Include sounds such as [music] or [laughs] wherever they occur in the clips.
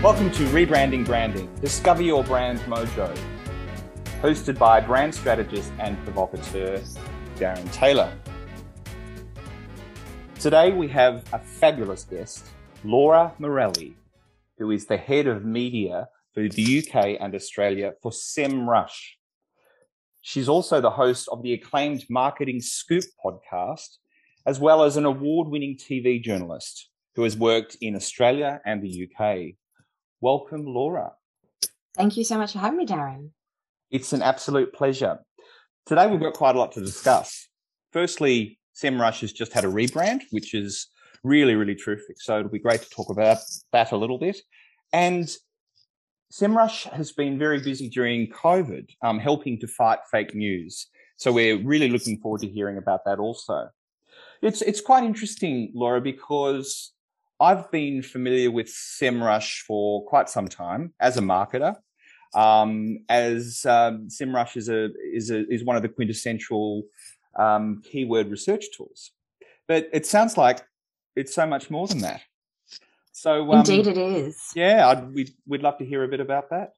Welcome to Rebranding Branding. Discover your brand mojo. Hosted by brand strategist and provocateur Darren Taylor. Today we have a fabulous guest, Laura Morelli, who is the head of media for the UK and Australia for SEMrush. She's also the host of the acclaimed Marketing Scoop podcast, as well as an award winning TV journalist who has worked in Australia and the UK. Welcome, Laura. Thank you so much for having me, Darren. It's an absolute pleasure. Today, we've got quite a lot to discuss. Firstly, SEMrush has just had a rebrand, which is really, really terrific. So it'll be great to talk about that a little bit. And SEMrush has been very busy during COVID, um, helping to fight fake news. So we're really looking forward to hearing about that also. It's it's quite interesting, Laura, because I've been familiar with SEMrush for quite some time as a marketer. Um, as um, SEMrush is a is a is one of the quintessential um, keyword research tools, but it sounds like it's so much more than that. So um, indeed, it is. Yeah, I'd, we'd we'd love to hear a bit about that.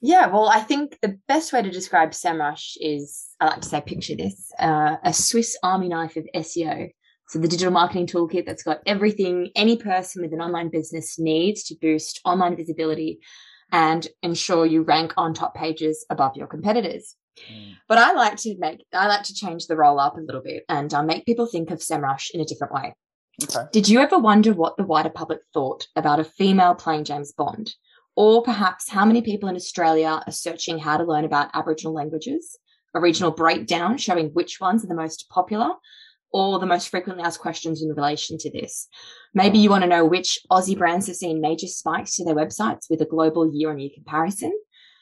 Yeah, well, I think the best way to describe SEMrush is I like to say, picture this: uh, a Swiss Army knife of SEO. So the digital marketing toolkit that's got everything any person with an online business needs to boost online visibility and ensure you rank on top pages above your competitors. Mm. But I like to make I like to change the role up a little bit and uh, make people think of SEMrush in a different way. Okay. Did you ever wonder what the wider public thought about a female playing James Bond? Or perhaps how many people in Australia are searching how to learn about Aboriginal languages? A regional breakdown showing which ones are the most popular or the most frequently asked questions in relation to this. Maybe you want to know which Aussie brands have seen major spikes to their websites with a global year on year comparison.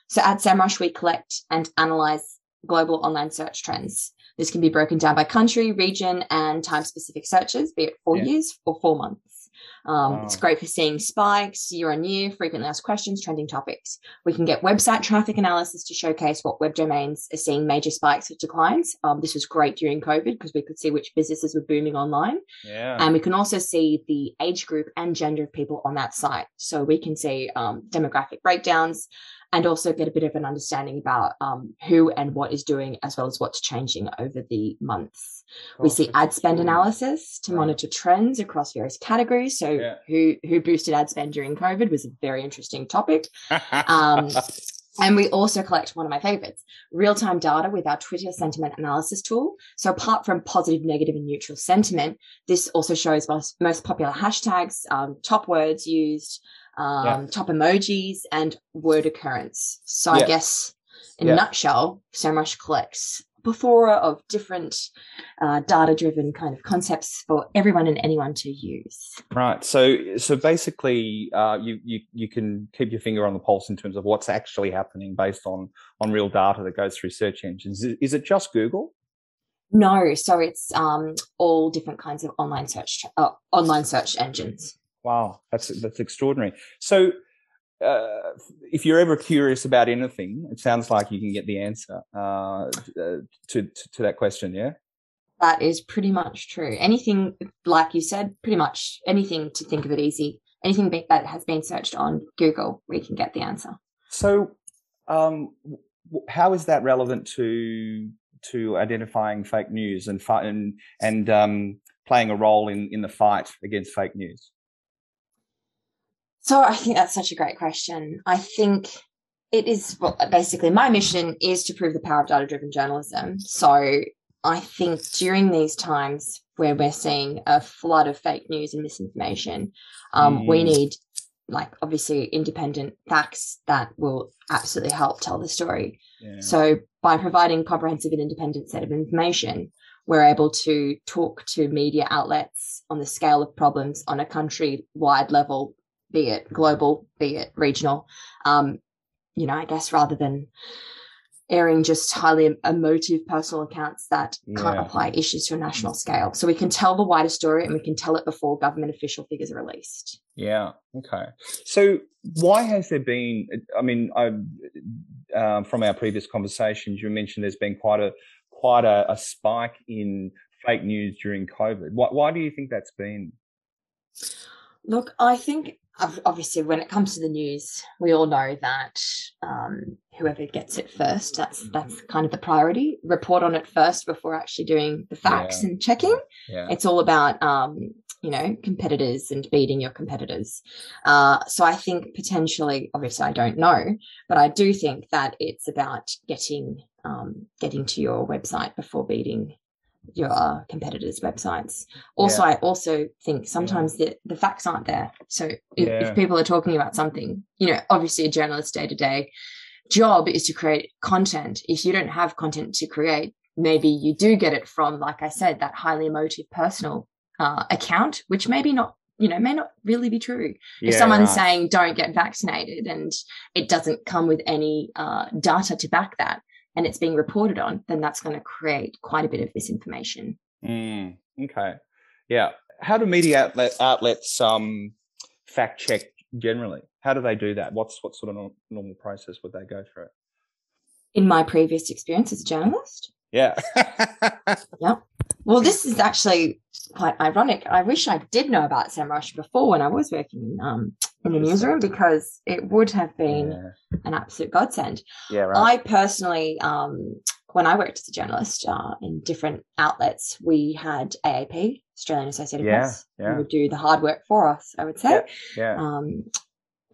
So at SEMrush, we collect and analyze global online search trends. This can be broken down by country, region, and time specific searches, be it four yeah. years or four months. Um, wow. It's great for seeing spikes year on year, frequently asked questions, trending topics. We can get website traffic analysis to showcase what web domains are seeing major spikes or declines. Um, this was great during COVID because we could see which businesses were booming online. Yeah. And we can also see the age group and gender of people on that site. So we can see um, demographic breakdowns, and also get a bit of an understanding about um, who and what is doing as well as what's changing over the months. Oh, we see ad spend analysis to right. monitor trends across various categories. So yeah. who who boosted ad spend during COVID was a very interesting topic. [laughs] um, and we also collect one of my favorites, real-time data with our Twitter sentiment analysis tool. So apart from positive, negative, and neutral sentiment, this also shows most, most popular hashtags, um, top words used, um, yeah. top emojis, and word occurrence. So yeah. I guess in yeah. a nutshell, SEMrush collects a plethora of different uh, data-driven kind of concepts for everyone and anyone to use. Right. So so basically, uh, you you you can keep your finger on the pulse in terms of what's actually happening based on on real data that goes through search engines. Is, is it just Google? No, so it's um, all different kinds of online search uh, online search engines. Wow, that's that's extraordinary. So, uh, if you're ever curious about anything, it sounds like you can get the answer uh, to, to, to that question. Yeah, that is pretty much true. Anything, like you said, pretty much anything to think of it easy. Anything that has been searched on Google, we can get the answer. So, um, how is that relevant to to identifying fake news and and and um, playing a role in in the fight against fake news? So I think that's such a great question. I think it is well, basically my mission is to prove the power of data driven journalism. So I think during these times where we're seeing a flood of fake news and misinformation, um, mm. we need like obviously independent facts that will absolutely help tell the story. Yeah. So by providing comprehensive and independent set of information, we're able to talk to media outlets on the scale of problems on a country wide level be it global, be it regional. Um, you know, I guess rather than airing just highly emotive personal accounts that yeah. can't apply issues to a national scale. So we can tell the wider story and we can tell it before government official figures are released. Yeah. Okay. So why has there been? I mean, I, um, from our previous conversations, you mentioned there's been quite a quite a, a spike in fake news during COVID. Why, why do you think that's been? Look, I think obviously when it comes to the news we all know that um, whoever gets it first that's that's kind of the priority report on it first before actually doing the facts Yeah. and checking Yeah. it's all about um, you know competitors and beating your competitors uh, so i think potentially obviously i don't know but i do think that it's about getting um, getting to your website before beating your competitors websites. Also i also think sometimes the, the facts aren't there. So if, Yeah. if people are talking about something you know obviously a journalist day to day job is to create content. If you don't have content to create maybe you do get it from like i said that highly emotive personal uh, account which maybe not you know may not really be true. If someone's right. saying don't get vaccinated and it doesn't come with any uh, data to back that and it's being reported on then that's going to create quite a bit of misinformation Mm, okay. Yeah. How do media outlet, outlets um, fact check generally? How do they do that? What's what sort of nor- normal process would they go through? in my previous experience as a journalist Yeah. [laughs] Yeah. Well this is actually quite ironic i wish i did know about Semrush before when i was working in, um, in the newsroom because it would have been yeah. an absolute godsend Yeah. Right. I personally, um, when I worked as a journalist uh, in different outlets, we had AAP, Australian Associated Yeah, Press, yeah. who would do the hard work for us, I would say. yeah. Um,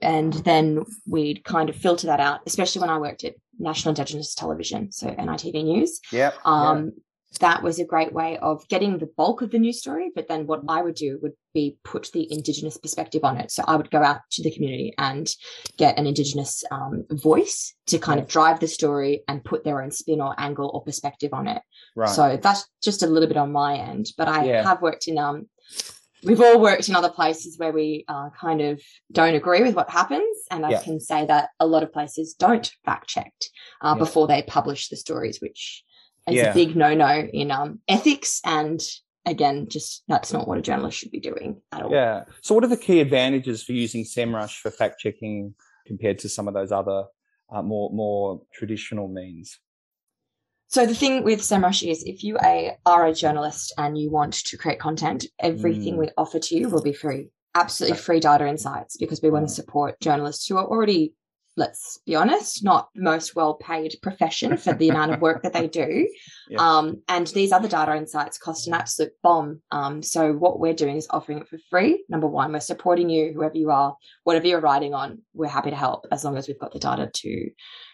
and then we'd kind of filter that out, especially when I worked at National Indigenous Television, so NITV News. yeah. Um, That was a great way of getting the bulk of the news story. But then what I would do would be put the Indigenous perspective on it. So I would go out to the community and get an Indigenous um, voice to kind of drive the story and put their own spin or angle or perspective on it. Right. So that's just a little bit on my end. But I Yeah. have worked in um we've all worked in other places where we uh, kind of don't agree with what happens. And I Yeah. can say that a lot of places don't fact check uh, Yeah. before they publish the stories, which is Yeah. a big no no in um ethics and again just that's not what a journalist should be doing at all. Yeah. So, what are the key advantages for using SEMrush for fact checking compared to some of those other uh, more more traditional means? So the thing with SEMrush is if you a, are a journalist and you want to create content, everything Mm. we offer to you will be free. Absolutely free data insights because we want Mm. to support journalists who are already, let's be honest, not the most well paid profession for the amount of work that they do. [laughs] Yeah. Um, and these other data insights cost an absolute bomb. Um, so what we're doing is offering it for free. Number one, we're supporting you, whoever you are, whatever you're writing on, we're happy to help as long as we've got the data to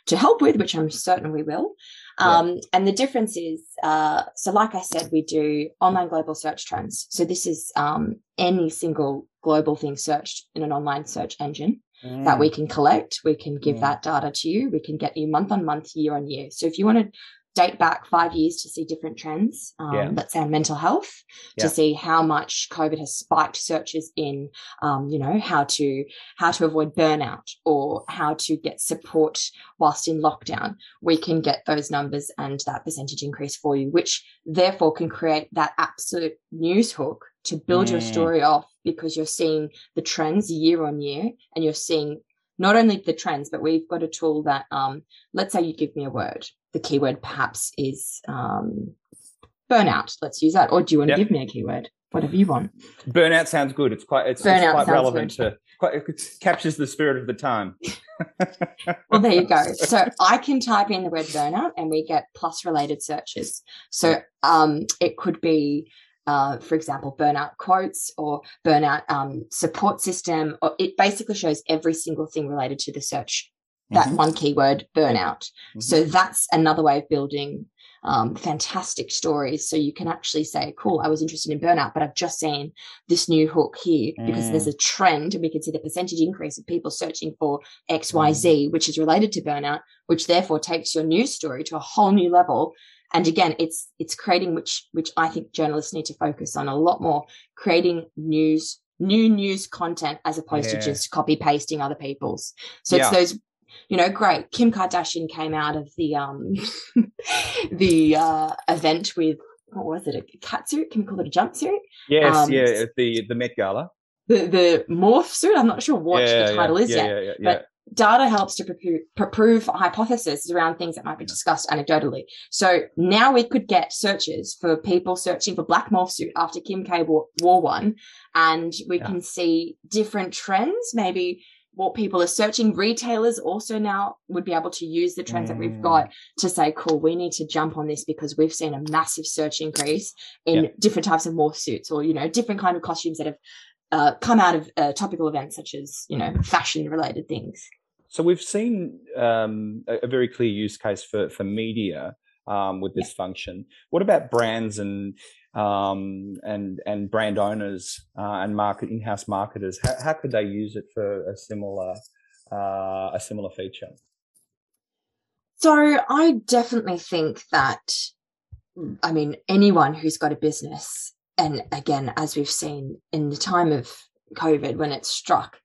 to help with, which I'm certain we will. Yeah. Um, and the difference is, uh, so like I said, we do online global search trends. So this is um, any single global thing searched in an online search engine that we can collect. We can give Mm. that data to you. We can get you month on month, year on year. So if you want to date back five years to see different trends, um, Yeah. let's say on mental health, Yeah. to see how much COVID has spiked searches in, um, you know, how to how to avoid burnout or how to get support whilst in lockdown, we can get those numbers and that percentage increase for you, which therefore can create that absolute news hook to build your Mm. story off because you're seeing the trends year on year and you're seeing not only the trends, but we've got a tool that, um, let's say you give me a word. The keyword perhaps is um, burnout. Let's use that. Or do you want Yep. to give me a keyword? Whatever you want. Burnout sounds good. It's quite it's, it's quite relevant to quite it captures the spirit of the time. [laughs] Well, there you go. [laughs] So I can type in the word burnout and we get plus related searches. So um, it could be, uh, for example, burnout quotes or burnout um, support system. Or it basically shows every single thing related to the search, that Mhm. one keyword, burnout. Mhm. So that's another way of building um, fantastic stories. So you can actually say, cool, I was interested in burnout, but I've just seen this new hook here because Mm. there's a trend and we can see the percentage increase of people searching for XYZ, which is related to burnout, which therefore takes your news story to a whole new level. And again, it's it's creating which which I think journalists need to focus on a lot more, creating news, new news content as opposed Yeah. to just copy pasting other people's. So Yeah. it's those you know, great. Kim Kardashian came out of the um [laughs] the uh event with what was it, a cat suit? Can we call it a jumpsuit? Yes, Um, yeah, the the Met Gala. The the morph suit. I'm not sure what yeah, the title is yeah, yet. yeah, yeah, yeah. but data helps to pr- prove hypotheses around things that might be discussed anecdotally. So now we could get searches for people searching for black morph suit after Kim K wore, wore one, and we yeah. can see different trends. Maybe what people are searching. Retailers also now would be able to use the trends mm. that we've mm. got to say, cool, we need to jump on this because we've seen a massive search increase in yeah. different types of morph suits or, you know, different kind of costumes that have uh, come out of uh, topical events such as, you know, fashion related things. So we've seen um, a, a, very clear use case for, for media um, with this yeah. function. What about brands and um, and and brand owners uh, and market in-house marketers? How, how, could they use it for a similar uh, a similar feature? So I definitely think that I mean anyone who's got a business, and again, as we've seen in the time of COVID when it struck,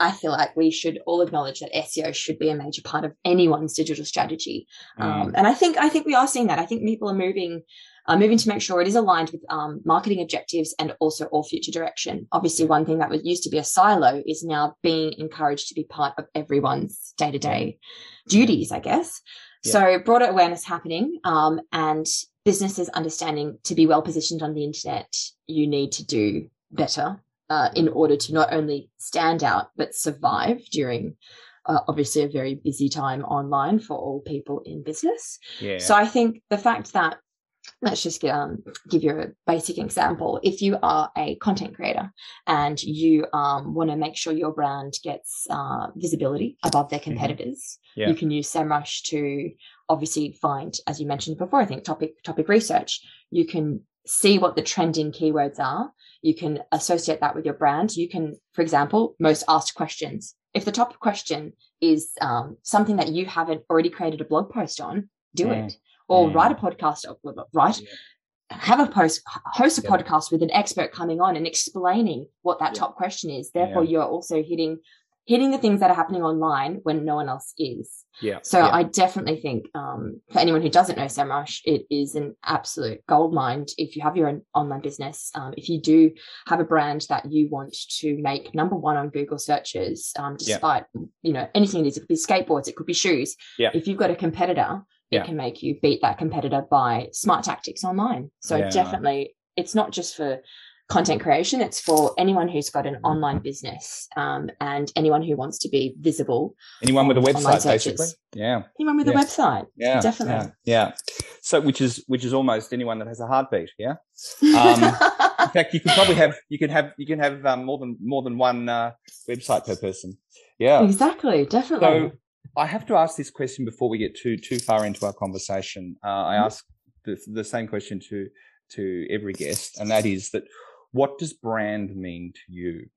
I feel like we should all acknowledge that SEO should be a major part of anyone's digital strategy. Mm. Um, and I think I think we are seeing that. I think people are moving uh, moving to make sure it is aligned with um, marketing objectives and also all future direction. Obviously, one thing that was used to be a silo is now being encouraged to be part of everyone's day to day duties, I guess. Yeah. So, broader awareness happening um, and businesses understanding to be well positioned on the internet, you need to do better uh, in order to not only stand out but survive during uh, obviously a very busy time online for all people in business. Yeah. So I think the fact that let's just um, give you a basic example. If you are a content creator and you um, want to make sure your brand gets uh, visibility above their mm-hmm. competitors, mm-hmm. yeah. you can use SEMrush to obviously find, as you mentioned before, I think topic topic research. You can see what the trending keywords are. You can associate that with your brand. You can, for example, most asked questions. If the top question is um, something that you haven't already created a blog post on, do mm. it or mm. write a podcast, write, yeah. have a post, host a yeah. podcast with an expert coming on and explaining what that yeah. top question is. Therefore, you're also hitting hitting the things that are happening online when no one else is. Yeah. So yeah. I definitely think um, for anyone who doesn't know SEMrush, it is an absolute gold mine. If you have your own online business, um, if you do have a brand that you want to make number one on Google searches, um, despite yeah. you know anything it is, it could be skateboards, it could be shoes. Yeah. If you've got a competitor it can make you beat that competitor by smart tactics online. So definitely, it's not just for content creation; it's for anyone who's got an online business um, and anyone who wants to be visible. Anyone with a website, basically. Yeah. Anyone with yeah. a website. Yeah. Definitely. Yeah. So, which is which is almost anyone that has a heartbeat. Yeah. [laughs] Um, in fact, you can probably have you can have you can have um, more than more than one uh, website per person. Yeah. Exactly. Definitely. So, I have to ask this question before we get too too far into our conversation. Uh, I mm-hmm. ask the, the same question to to every guest, and that is that what does brand mean to you?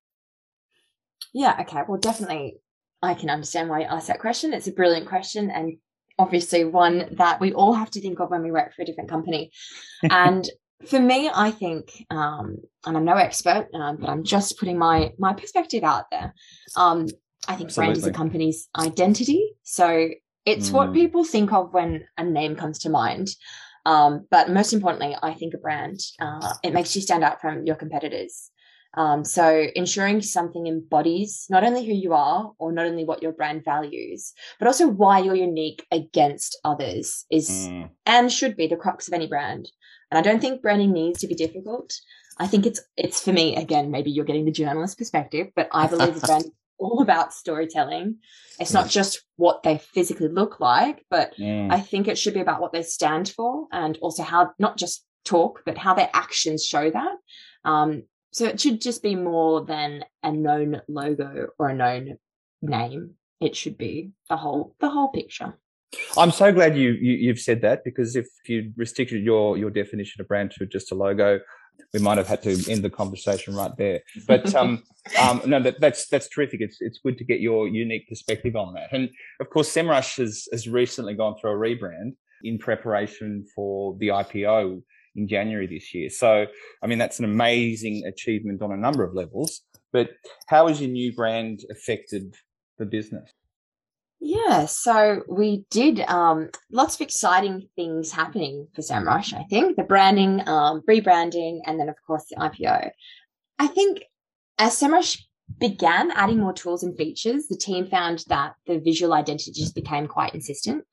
Yeah. Okay. Well, definitely, I can understand why you asked that question. It's a brilliant question, and obviously one that we all have to think of when we work for a different company. [laughs] and for me, I think, um, and I'm no expert, um, but I'm just putting my my perspective out there. Um, I think Absolutely. brand is a company's identity. So it's mm. what people think of when a name comes to mind. Um, but most importantly, I think a brand, uh, it makes you stand out from your competitors. Um, so ensuring something embodies not only who you are or not only what your brand values, but also why you're unique against others is mm. and should be the crux of any brand. And I don't think branding needs to be difficult. I think it's it's for me again. Maybe you're getting the journalist perspective, but I believe the brand all about storytelling. It's not just what they physically look like, but mm. I think it should be about what they stand for and also how not just talk, but how their actions show that. Um, so it should just be more than a known logo or a known name. It should be the whole the whole picture. I'm so glad you, you have said that because if you restricted your your definition of brand to just a logo, we might have had to end the conversation right there. But um, [laughs] um, no, that, that's that's terrific. It's it's good to get your unique perspective on that. And of course, SEMrush has has recently gone through a rebrand in preparation for the IPO in January this year. So, I mean, that's an amazing achievement on a number of levels. But how has your new brand affected the business? Yeah, so we did um, lots of exciting things happening for SEMrush, I think. The branding, um, rebranding, and then, of course, the IPO. I think as SEMrush began adding more tools and features, the team found that the visual identity just became quite insistent.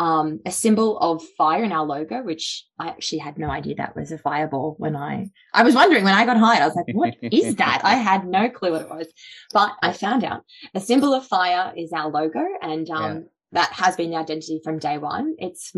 Um, a symbol of fire in our logo, which I actually had no idea that was a fireball when I I was wondering when I got hired. I was like, what is [laughs] that? I had no clue what it was, but I found out. A symbol of fire is our logo, and um, yeah. that has been the identity from day one. It's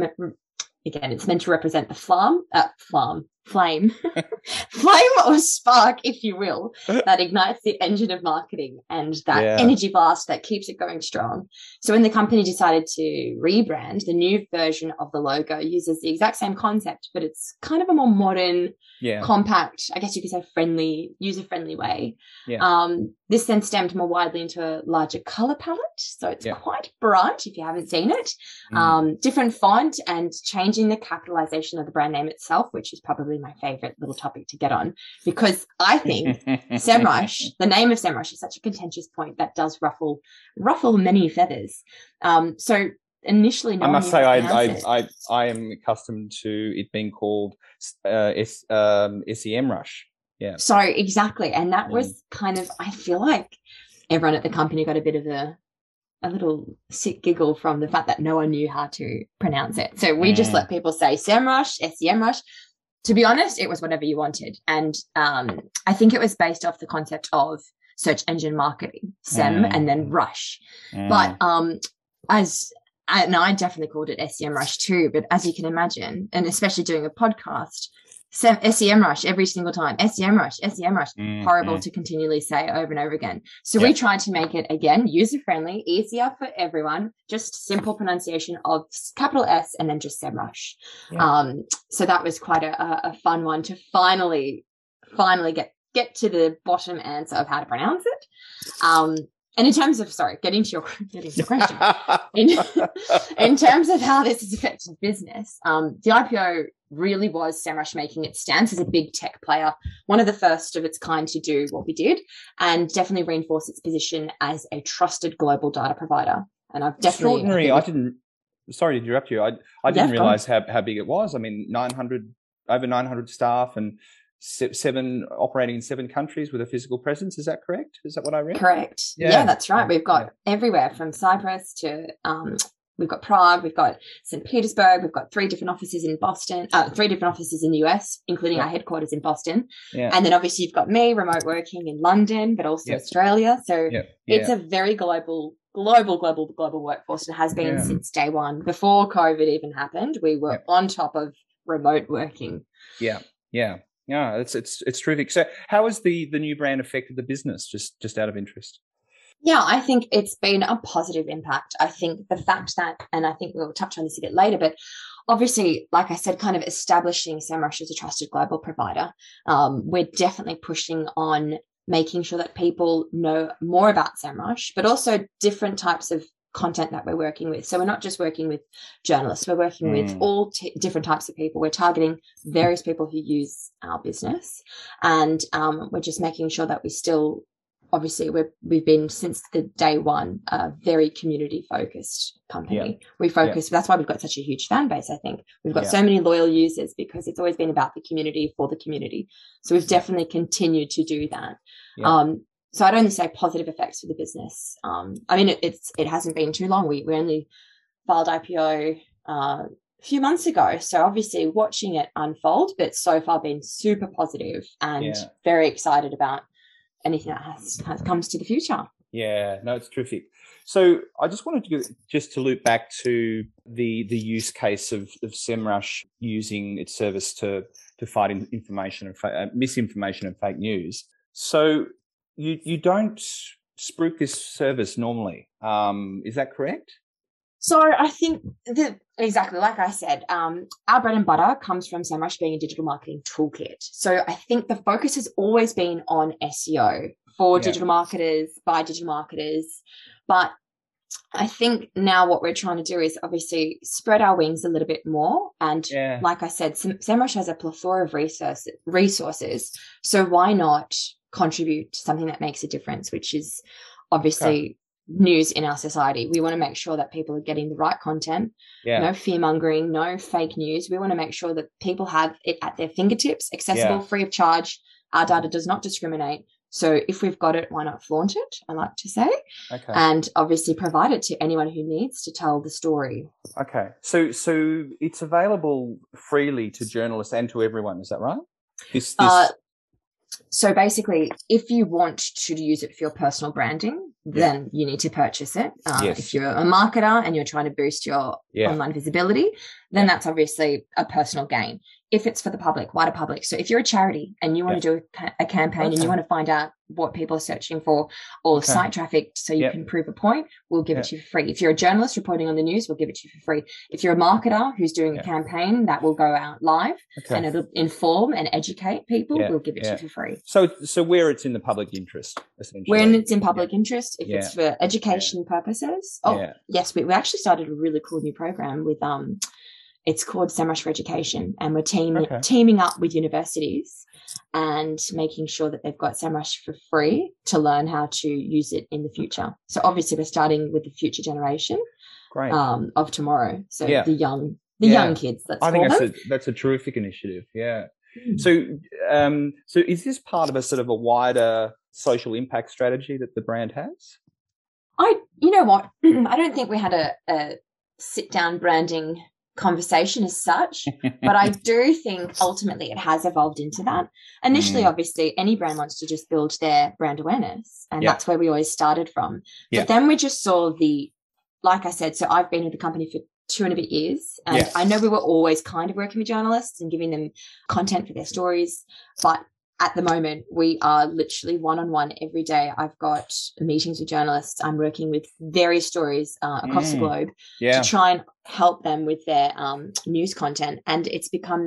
again, it's meant to represent the flam, uh, flam, flame, [laughs] flame or spark, if you will, [laughs] that ignites the engine of marketing and that yeah. energy blast that keeps it going strong. So when the company decided to rebrand, the new version of the logo uses the exact same concept, but it's kind of a more modern, yeah. compact, I guess you could say friendly, user friendly way. Yeah. Um, this then stemmed more widely into a larger color palette. So it's yeah. quite bright if you haven't seen it. Mm. Um, different font and changing the capitalization of the brand name itself, which is probably my favorite little topic to get on because I think Semrush, [laughs] the name of Semrush is such a contentious point that does ruffle, ruffle many feathers. Um, so initially no I must say I, I, I, I am accustomed to it being called uh, S, um, SEMrush. Yeah. So exactly, and that was kind of I feel like everyone at the company got a bit of a a little sick giggle from the fact that no one knew how to pronounce it. So we mm. just let people say SEMrush, SEMrush. To be honest, it was whatever you wanted, and um, I think it was based off the concept of search engine marketing, SEM, mm. and then Rush. Mm. But um, as and I definitely called it SEM Rush too. But as you can imagine, and especially doing a podcast, SEMrush every single time, SEM rush, SEM rush, mm, horrible mm. to continually say over and over again. So yep. we tried to make it again user friendly, easier for everyone, just simple pronunciation of capital S and then just SEMrush. Yep. Um, so that was quite a, a fun one to finally, finally get get to the bottom answer of how to pronounce it. Um, and in terms of sorry, getting to your [laughs] getting to your question, [laughs] in, [laughs] in terms of how this has affected business, um, the IPO really was Semrush making its stance as a big tech player, one of the first of its kind to do what we did, and definitely reinforce its position as a trusted global data provider. And I've definitely extraordinary. I didn't. Sorry to interrupt you. I I didn't yeah, realize how how big it was. I mean, nine hundred over nine hundred staff and seven operating in seven countries with a physical presence. Is that correct? Is that what I read? Correct. Yeah, yeah that's right. We've got yeah. everywhere from Cyprus to um, we've got Prague, we've got St. Petersburg, we've got three different offices in Boston, uh, three different offices in the US, including yeah. our headquarters in Boston. Yeah. And then obviously you've got me remote working in London, but also Australia. So it's a very global global, global, global workforce and has been since day one. Before COVID even happened, we were on top of remote working. Yeah. Yeah. Yeah, it's it's it's terrific. So, how has the the new brand affected the business? Just just out of interest. Yeah, I think it's been a positive impact. I think the fact that, and I think we'll touch on this a bit later, but obviously, like I said, kind of establishing SEMrush as a trusted global provider, um, we're definitely pushing on making sure that people know more about SEMrush, but also different types of content that we're working with. So we're not just working with journalists, we're working mm. with all t- different types of people. We're targeting various people who use our business. And um, we're just making sure that we still, obviously, we have been since the day one a very community focused company. Yeah. We focus, yeah. that's why we've got such a huge fan base, I think. We've got yeah. so many loyal users because it's always been about the community for the community. So we've definitely continued to do that. Um, so I'd only say positive effects for the business. Um, I mean, it, it's it hasn't been too long. We we only filed IPO uh, a few months ago, so obviously watching it unfold, but so far been super positive and very excited about anything that has, has comes to the future. Yeah, no, it's terrific. So I just wanted to just to loop back to the the use case of, of SEMrush using its service to to fight information and fa- uh, misinformation and fake news. So you you don't spruik this service normally. Um, is that correct? So I think that exactly like I said, um, our bread and butter comes from SEMrush being a digital marketing toolkit. So I think the focus has always been on SEO for yeah. digital marketers by digital marketers, but I think now what we're trying to do is obviously spread our wings a little bit more. And yeah. like I said, SEMrush has a plethora of resources, resources. So why not contribute to something that makes a difference, which is obviously okay. News in our society. We want to make sure that people are getting the right content, yeah. no fear mongering, no fake news. We want to make sure that people have it at their fingertips, accessible, yeah. free of charge. Our data does not discriminate. So if we've got it, why not flaunt it? I like to say, Okay. and obviously provide it to anyone who needs to tell the story. okay. So so it's available freely to journalists and to everyone. Is that right? This, this Uh, so basically, if you want to use it for your personal branding, Yeah. then you need to purchase it. Uh, Yes. If you're a marketer and you're trying to boost your yeah. online visibility, then that's obviously a personal gain. If it's for the public, wider public. So if you're a charity and you want to do a, a campaign and you want to find out what people are searching for or Okay. site traffic so you Yep. can prove a point, we'll give it to you for free. If you're a journalist reporting on the news, we'll give it to you for free. If you're a marketer who's doing Yep. a campaign that will go out live Okay. and it'll inform and educate people, we'll give it to you for free. So so where it's in the public interest, essentially. When it's in public interest, if it's for education purposes. Oh, yes, we, we actually started a really cool new program with um it's called SEMrush for Education, and we're team, Okay. teaming up with universities and making sure that they've got SEMrush for free to learn how to use it in the future. So obviously, we're starting with the future generation Great. um, of tomorrow. So Yeah. the young, the Yeah. young kids. Let's I think that's them. a that's a terrific initiative. Yeah. Mm. So um so is this part of a sort of a wider social impact strategy that the brand has? I, you know what? [clears throat] I don't think we had a, a sit down branding conversation as such, [laughs] but I do think ultimately it has evolved into that. Initially, Mm. obviously, any brand wants to just build their brand awareness, and Yeah. that's where we always started from. Yeah. But then we just saw the, like I said, so I've been with the company for two and a bit years, and Yeah. I know we were always kind of working with journalists and giving them content for their stories, but at the moment we are literally one on one every day. I've got meetings with journalists. I'm working with various stories uh, across the Mm. globe Yeah. to try and help them with their um, news content. And it's become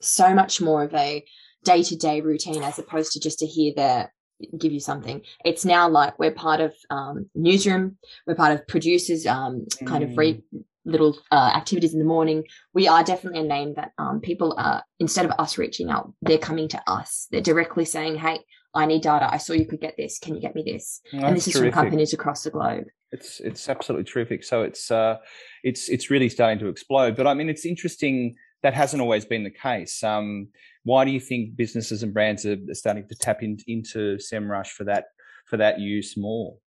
so much more of a day-to-day routine as opposed to just to hear their give you something. It's now like we're part of um, newsroom. We're part of producers um, kind of re- little uh, activities in the morning we are definitely a name that um, people are instead of us reaching out they're coming to us they're directly saying hey i need data i saw you could get this can you get me this and That's this is terrific. from companies across the globe It's it's absolutely terrific. So it's uh it's it's really starting to explode. But I mean it's interesting that hasn't always been the case. Um why do you think businesses and brands are starting to tap in, into SEMrush for that for that use more?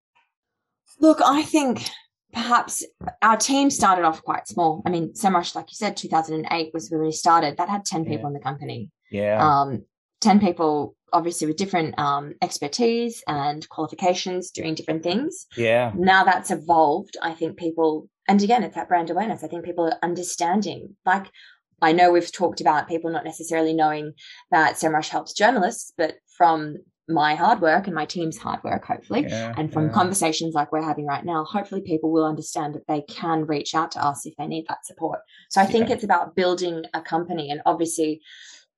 Look, I think perhaps our team started off quite small. I mean, SEMrush, like you said, 2008 was when we started. That had 10 people Yeah. in the company. Yeah. Um, 10 people, obviously, with different um, expertise and qualifications doing different things. yeah. Now that's evolved, I think people, and again, it's that brand awareness. I think people are understanding. Like, I know we've talked about people not necessarily knowing that SEMrush helps journalists, but from my hard work and my team's hard work, hopefully, yeah, and from yeah. conversations like we're having right now, hopefully people will understand that they can reach out to us if they need that support. So I think Yeah. it's about building a company. And obviously,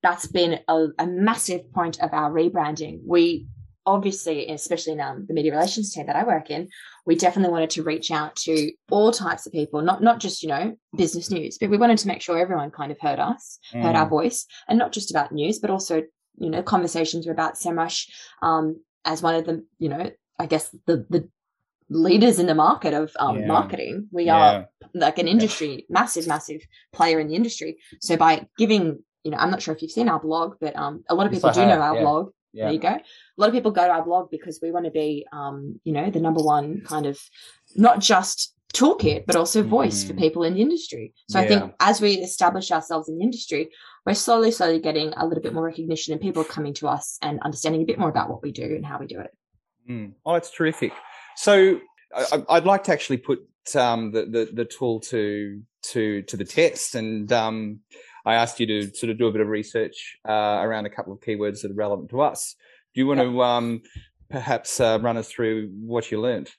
that's been a, a massive point of our rebranding. We obviously, especially in um, the media relations team that I work in, we definitely wanted to reach out to all types of people, not not just you know business news, but we wanted to make sure everyone kind of heard us, heard our Mm. voice, and not just about news, but also you know conversations were about SEMrush um, as one of the you know I guess the the leaders in the market of um, Yeah. marketing. We are like an industry, massive, massive player in the industry. So by giving, you know, I'm not sure if you've seen our blog, but um, a lot of people do know our yeah. blog. Yeah. There you go. A lot of people go to our blog because we want to be, um, you know, the number one kind of not just toolkit, but also voice for Mhm. people in the industry. So I think as we establish ourselves in the industry, we're slowly, slowly getting a little bit more recognition and people coming to us and understanding a bit more about what we do and how we do it. Mm. Oh, that's terrific. So I, I'd like to actually put um, the, the the tool to to to the test, and um, I asked you to sort of do a bit of research uh, around a couple of keywords that are relevant to us. Do you want Yep. to um, perhaps uh, run us through what you learned?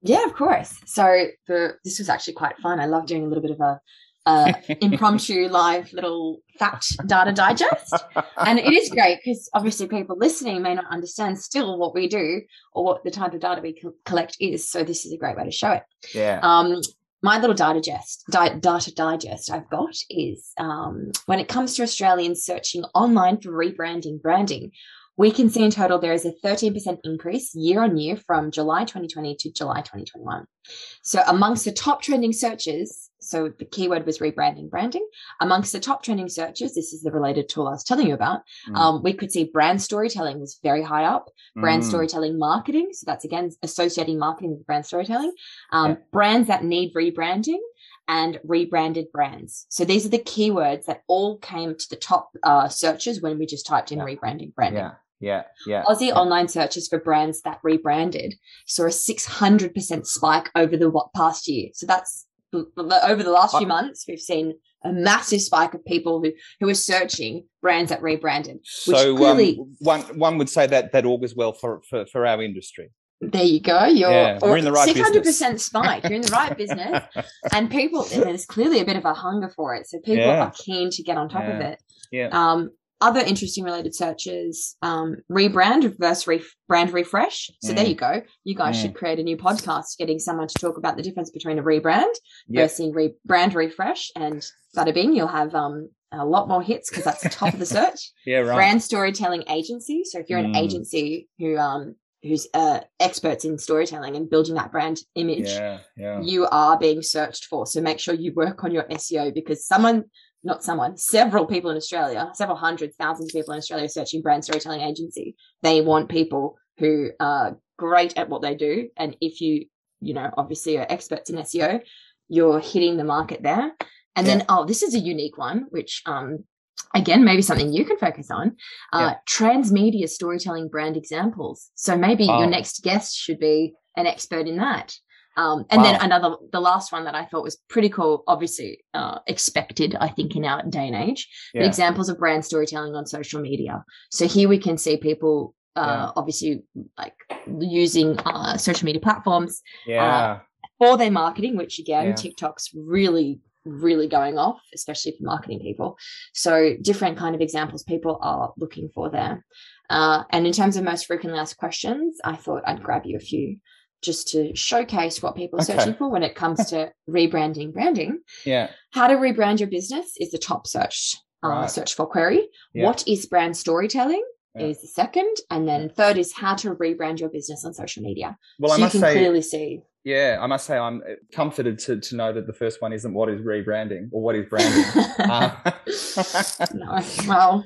Yeah, of course. So the this was actually quite fun. I love doing a little bit of a uh, [laughs] impromptu live little fact data digest. And it is great because obviously people listening may not understand still what we do or what the type of data we co- collect is. So this is a great way to show it. yeah. Um, my little data digest, di- data digest I've got is um, when it comes to Australians searching online for rebranding branding, we can see in total there is a 13% increase year on year from July 2020 to July 2021. So amongst the top trending searches, So the keyword was rebranding, branding. Amongst the top trending searches, this is the related tool I was telling you about. Mm. Um, we could see brand storytelling was very high up. Brand mm. storytelling marketing. So that's again associating marketing with brand storytelling. Um, yeah. Brands that need rebranding and rebranded brands. So these are the keywords that all came to the top uh, searches when we just typed in yeah. rebranding, branding. Yeah. Yeah, yeah. Aussie yeah. online searches for brands that rebranded saw a 600% spike over the past year. So that's over the last few months, we've seen a massive spike of people who, who are searching brands that rebranded. so um, clearly, um, one one would say that that augurs well for, for, for our industry. There you go. You're yeah, we're in the right 600% business. spike. You're in the right business. [laughs] And people, there's clearly a bit of a hunger for it. So people yeah. are keen to get on top yeah. of it. Yeah. Um, other interesting related searches um, rebrand versus re- brand refresh so mm. there you go you guys mm. should create a new podcast getting someone to talk about the difference between a rebrand yep. versus re- brand refresh and bada bing you'll have um, a lot more hits because that's the top of the [laughs] search yeah right brand storytelling agency so if you're an mm. agency who um who's uh, experts in storytelling and building that brand image yeah, yeah. you are being searched for so make sure you work on your seo because someone not someone, several people in Australia, several hundred thousands of people in Australia searching brand storytelling agency. They want people who are great at what they do. And if you, you know, obviously are experts in SEO, you're hitting the market there. And yeah. then, oh, this is a unique one, which, um, again, maybe something you can focus on. Uh, yeah. Transmedia storytelling brand examples. So maybe oh. your next guest should be an expert in that. Um, and wow. then another, the last one that I thought was pretty cool, obviously uh, expected, I think, in our day and age, yeah. examples of brand storytelling on social media. So here we can see people uh, yeah. obviously like using uh, social media platforms uh, yeah. for their marketing, which again, TikTok's really really going off especially for marketing people so different kind of examples people are looking for there uh, and in terms of most frequently asked questions i thought i'd grab you a few just to showcase what people are okay. searching for when it comes [laughs] to rebranding branding. Yeah. How to rebrand your business is the top search uh, right. search for query. Yeah. What is brand storytelling? Yeah. Is the second, and then third is how to rebrand your business on social media. Well, so I must you can say, clearly see. Yeah, I must say I'm comforted to, to know that the first one isn't what is rebranding or what is branding. uh. [laughs] no, well,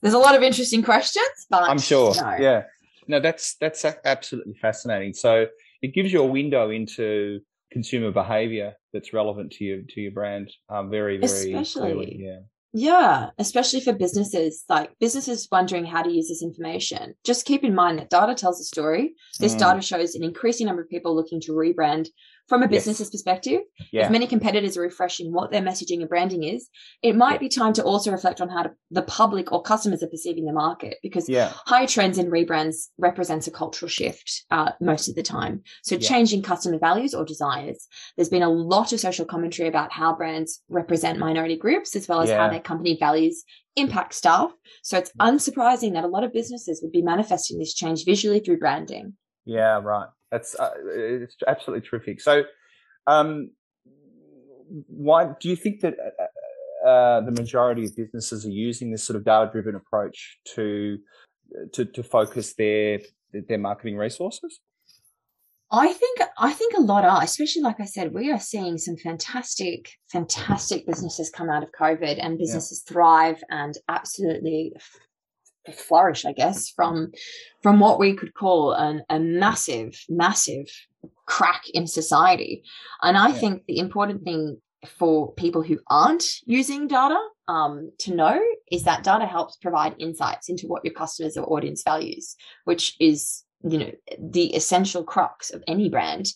there's a lot of interesting questions, but I'm sure. No. Yeah, no, that's that's absolutely fascinating. So it gives you a window into consumer behavior that's relevant to your to your brand. Um, very very especially clearly, yeah. Yeah, especially for businesses, like businesses wondering how to use this information. Just keep in mind that data tells a story. This mm. data shows an increasing number of people looking to rebrand from a business's yes. perspective, yeah. if many competitors are refreshing what their messaging and branding is, it might yeah. be time to also reflect on how to, the public or customers are perceiving the market because yeah. high trends in rebrands represents a cultural shift uh, most of the time. So changing customer values or desires. There's been a lot of social commentary about how brands represent minority groups as well as how their company values impact staff. So it's unsurprising that a lot of businesses would be manifesting this change visually through branding. Yeah, right. That's uh, it's absolutely terrific. So, um, why do you think that uh, uh, the majority of businesses are using this sort of data-driven approach to to, to focus their their marketing resources? I think I think a lot are, especially like I said, we are seeing some fantastic, fantastic businesses come out of COVID and businesses yeah. thrive and absolutely flourish, I guess, from from what we could call an, a massive, massive crack in society. And I yeah. think the important thing for people who aren't using data um, to know is that data helps provide insights into what your customers or audience values, which is you know the essential crux of any brand.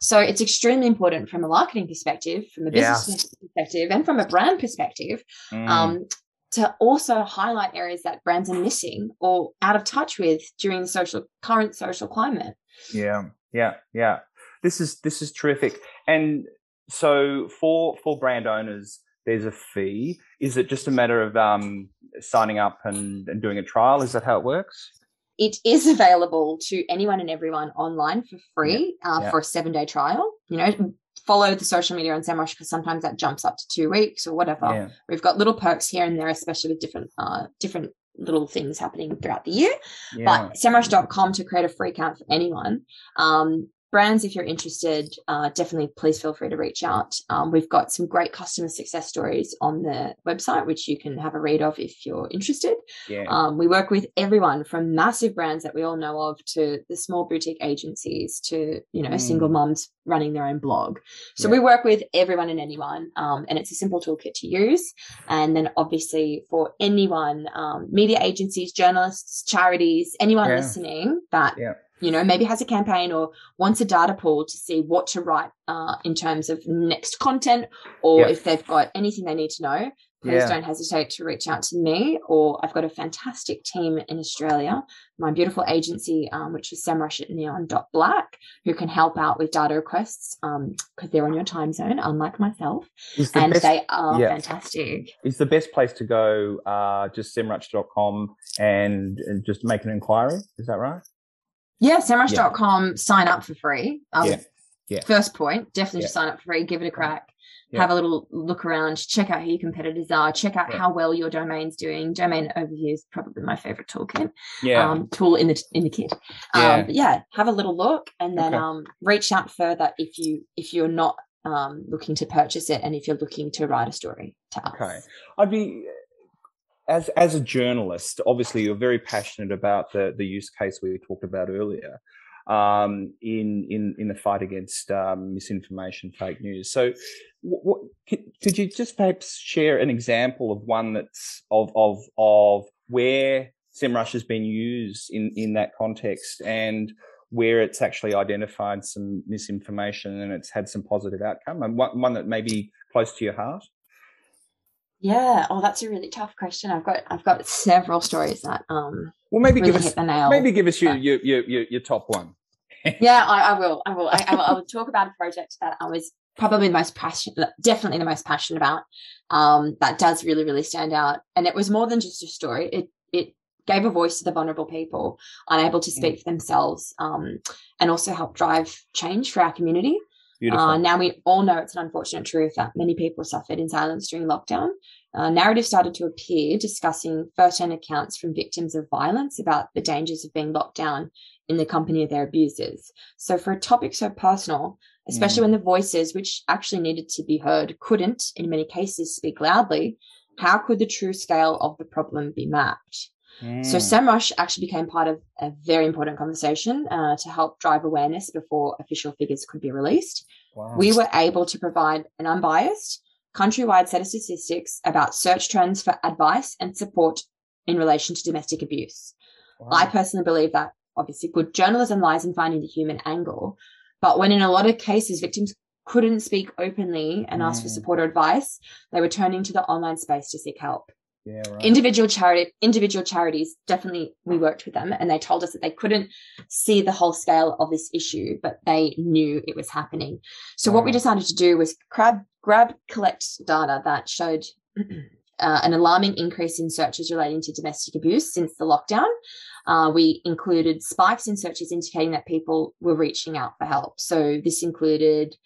So it's extremely important from a marketing perspective, from a business yeah. perspective, and from a brand perspective mm. um, to also highlight areas that brands are missing or out of touch with during the social current social climate. Yeah, yeah, yeah. This is this is terrific. And so for for brand owners, there's a fee. Is it just a matter of um, signing up and, and doing a trial? Is that how it works? It is available to anyone and everyone online for free yeah, uh, yeah. for a seven day trial. You know, follow the social media on SEMrush because sometimes that jumps up to two weeks or whatever. Yeah. We've got little perks here and there, especially with different uh, different little things happening throughout the year. Yeah. But semrush.com to create a free account for anyone. Um, brands, if you're interested, uh, definitely please feel free to reach out. Um, we've got some great customer success stories on the website, which you can have a read of if you're interested. Yeah. Um, we work with everyone from massive brands that we all know of to the small boutique agencies to you know Mm. single moms running their own blog. So Yeah. we work with everyone and anyone, um, and it's a simple toolkit to use. And then obviously for anyone, um, media agencies, journalists, charities, anyone Yeah. listening that. You know maybe has a campaign or wants a data pool to see what to write uh, in terms of next content, or Yeah. if they've got anything they need to know, please Yeah. don't hesitate to reach out to me. Or I've got a fantastic team in Australia, my beautiful agency, um, which is semrush at neon.black, who can help out with data requests because they're on your time zone, unlike myself. The And best, they are yeah. fantastic. is the best place to go uh, just semrush.com and, and just make an inquiry? Is that right? Yeah, semrush.com, sign up for free. Um, Yeah. Yeah. First point, definitely Yeah. just sign up for free, give it a crack. Yeah. Have a little look around, check out who your competitors are, check out Yeah. how well your domain's doing. Domain overview is probably my favorite toolkit. Yeah. um, tool in the in the kit. Yeah. Um, but yeah, have a little look and then Okay. um, reach out further if you if you're not um, looking to purchase it and if you're looking to write a story to us. Okay. I'd be as as a journalist. Obviously, you're very passionate about the the use case we talked about earlier um, in in in the fight against um, misinformation, fake news. So, what, could, could you just perhaps share an example of one that's of of of where SEMrush has been used in in that context and where it's actually identified some misinformation and it's had some positive outcome and one, one that may be close to your heart Yeah. Oh, that's a really tough question. I've got I've got several stories that um well maybe really give us the nail. Maybe give us your your, your, your top one. [laughs] yeah, I, I will. I will. I, I will. I will talk about a project that I was probably the most passionate, definitely the most passionate about. Um, that does really, really stand out, and it was more than just a story. It it gave a voice to the vulnerable people unable to speak for themselves, um, and also help drive change for our community. Uh, now we all know it's an unfortunate truth that many people suffered in silence during lockdown. Uh, narrative started to appear discussing first-hand accounts from victims of violence about the dangers of being locked down in the company of their abusers. So, for a topic so personal, especially Mm. when the voices, which actually needed to be heard, couldn't, in many cases, speak loudly, how could the true scale of the problem be mapped? So Mm. SEMrush actually became part of a very important conversation uh, to help drive awareness before official figures could be released. Wow. We were able to provide an unbiased, countrywide set of statistics about search trends for advice and support in relation to domestic abuse. Wow. I personally believe that obviously good journalism lies in finding the human angle. But when in a lot of cases victims couldn't speak openly and ask for Mm. support or advice, they were turning to the online space to seek help yeah, right. individual charity individual charities definitely we worked with them and they told us that they couldn't see the whole scale of this issue but they knew it was happening. So what we decided to do was grab grab collect data that showed [clears throat] uh, an alarming increase in searches relating to domestic abuse since the lockdown. Uh, we included spikes in searches indicating that people were reaching out for help. So this included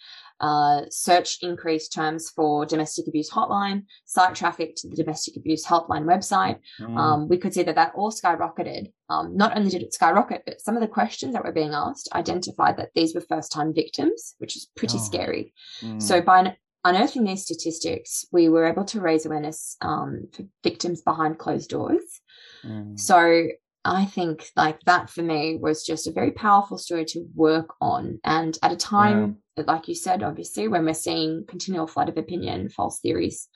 uh, search increased terms for domestic abuse hotline, site traffic to the domestic abuse helpline website. Mm. Um, we could see that that all skyrocketed. Um, not only did it skyrocket, but some of the questions that were being asked identified that these were first time victims, which is pretty Oh. scary. Mm. So by un- unearthing these statistics, we were able to raise awareness um, for victims behind closed doors. Mm. So I think like that for me was just a very powerful story to work on. And at a time, like you said, obviously, when we're seeing continual flood of opinion, false theories,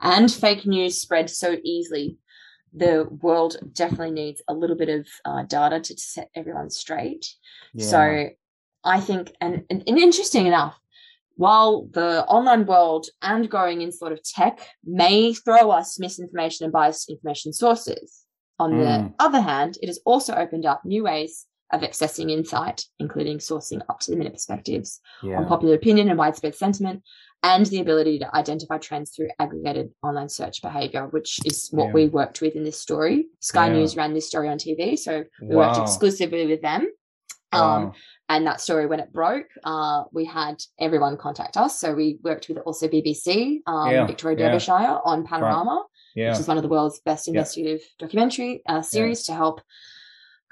and fake news spread so easily, the world definitely needs a little bit of uh, data to set everyone straight. Yeah. So I think, and, and, and interesting enough, while the online world and growing in sort of tech may throw us misinformation and biased information sources, on the Mm. other hand, it has also opened up new ways of accessing insight, including sourcing up to the minute perspectives yeah. on popular opinion and widespread sentiment, and the ability to identify trends through aggregated online search behavior, which is what Yeah. we worked with in this story. Sky Yeah. News ran this story on TV, so we worked exclusively with them. Um, Wow. and that story, when it broke, uh, we had everyone contact us. So we worked with also BBC, um, Victoria. Derbyshire on Panorama, yeah. which is one of the world's best Yeah. investigative documentary uh, series to help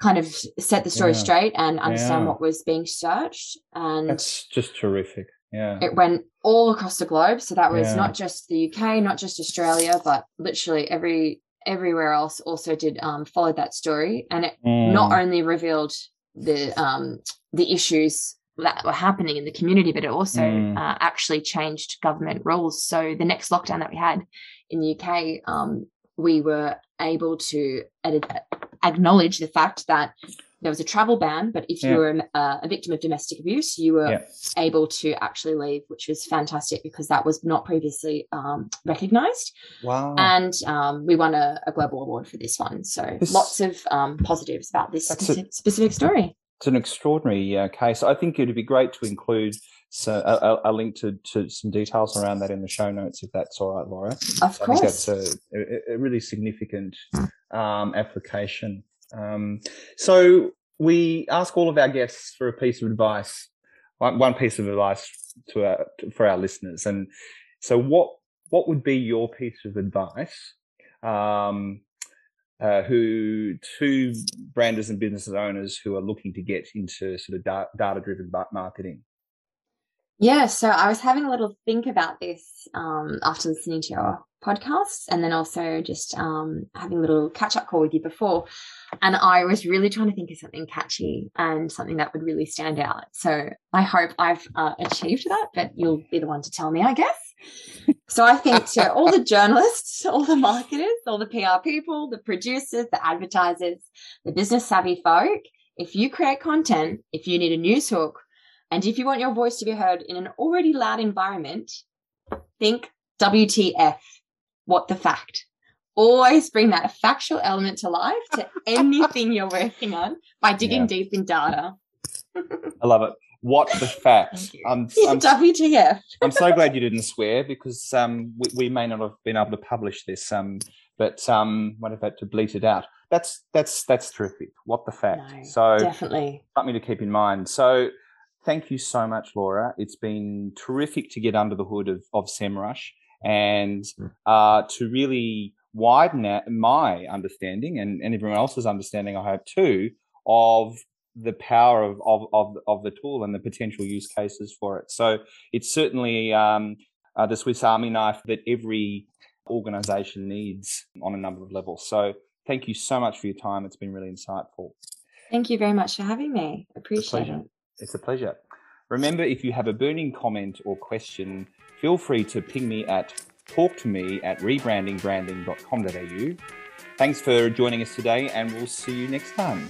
kind of set the story Yeah. straight and understand Yeah. what was being searched. And That's just terrific. Yeah. it went all across the globe. So that was Yeah. not just the UK, not just Australia, but literally every everywhere else also did um, follow that story. And it not Mm. only revealed the um, the issues that were happening in the community, but it also Mm. uh, actually changed government rules. So the next lockdown that we had in the UK, um, we were able to ad- acknowledge the fact that there was a travel ban, but if Yeah. you were a, a victim of domestic abuse, you were Yeah. able to actually leave, which was fantastic because that was not previously um, recognized. Wow. And um, we won a, a global award for this one. So This- lots of um, positives about this That's a- specific story. it's an extraordinary uh, case. I think it'd be great to include so, a- a link to, to some details around that in the show notes, if that's all right, Laura. Of I course. think that's a, a, a really significant um, application. Um, so we ask all of our guests for a piece of advice, one, one piece of advice to our, to, for our listeners. And so, what what would be your piece of advice? Um, uh, who to branders and business owners who are looking to get into sort of da- data driven marketing? Yeah, so I was having a little think about this um, after listening to your podcast, and then also just um, having a little catch up call with you before. And I was really trying to think of something catchy and something that would really stand out. So I hope I've uh, achieved that, but you'll be the one to tell me, I guess. So I think to all the journalists, all the marketers, all the PR people, the producers, the advertisers, the business savvy folk, if you create content, if you need a news hook, and if you want your voice to be heard in an already loud environment, think WTF. What the fact? Always bring that factual element to life to [laughs] anything you're working on by digging Yeah. deep in data. I love it. What the [laughs] fact? Thank you. I'm, I'm WTF. [laughs] I'm so glad you didn't swear because um, we, we may not have been able to publish this, um, but um, might have had to bleat it out. That's that's that's terrific. What the fact? No, so Definitely. something to keep in mind. So thank you so much, Laura. It's been terrific to get under the hood of of SEMrush and uh, to really widen out my understanding and, and everyone else's understanding, I hope too, of the power of, of, of, of the tool and the potential use cases for it. So it's certainly um, uh, the Swiss Army knife that every organization needs on a number of levels. So thank you so much for your time. It's been really insightful. Thank you very much for having me. Appreciate pleasure. it. It's a pleasure. Remember, if you have a burning comment or question, feel free to ping me at talktome at rebrandingbranding.com.au. Thanks for joining us today, and we'll see you next time.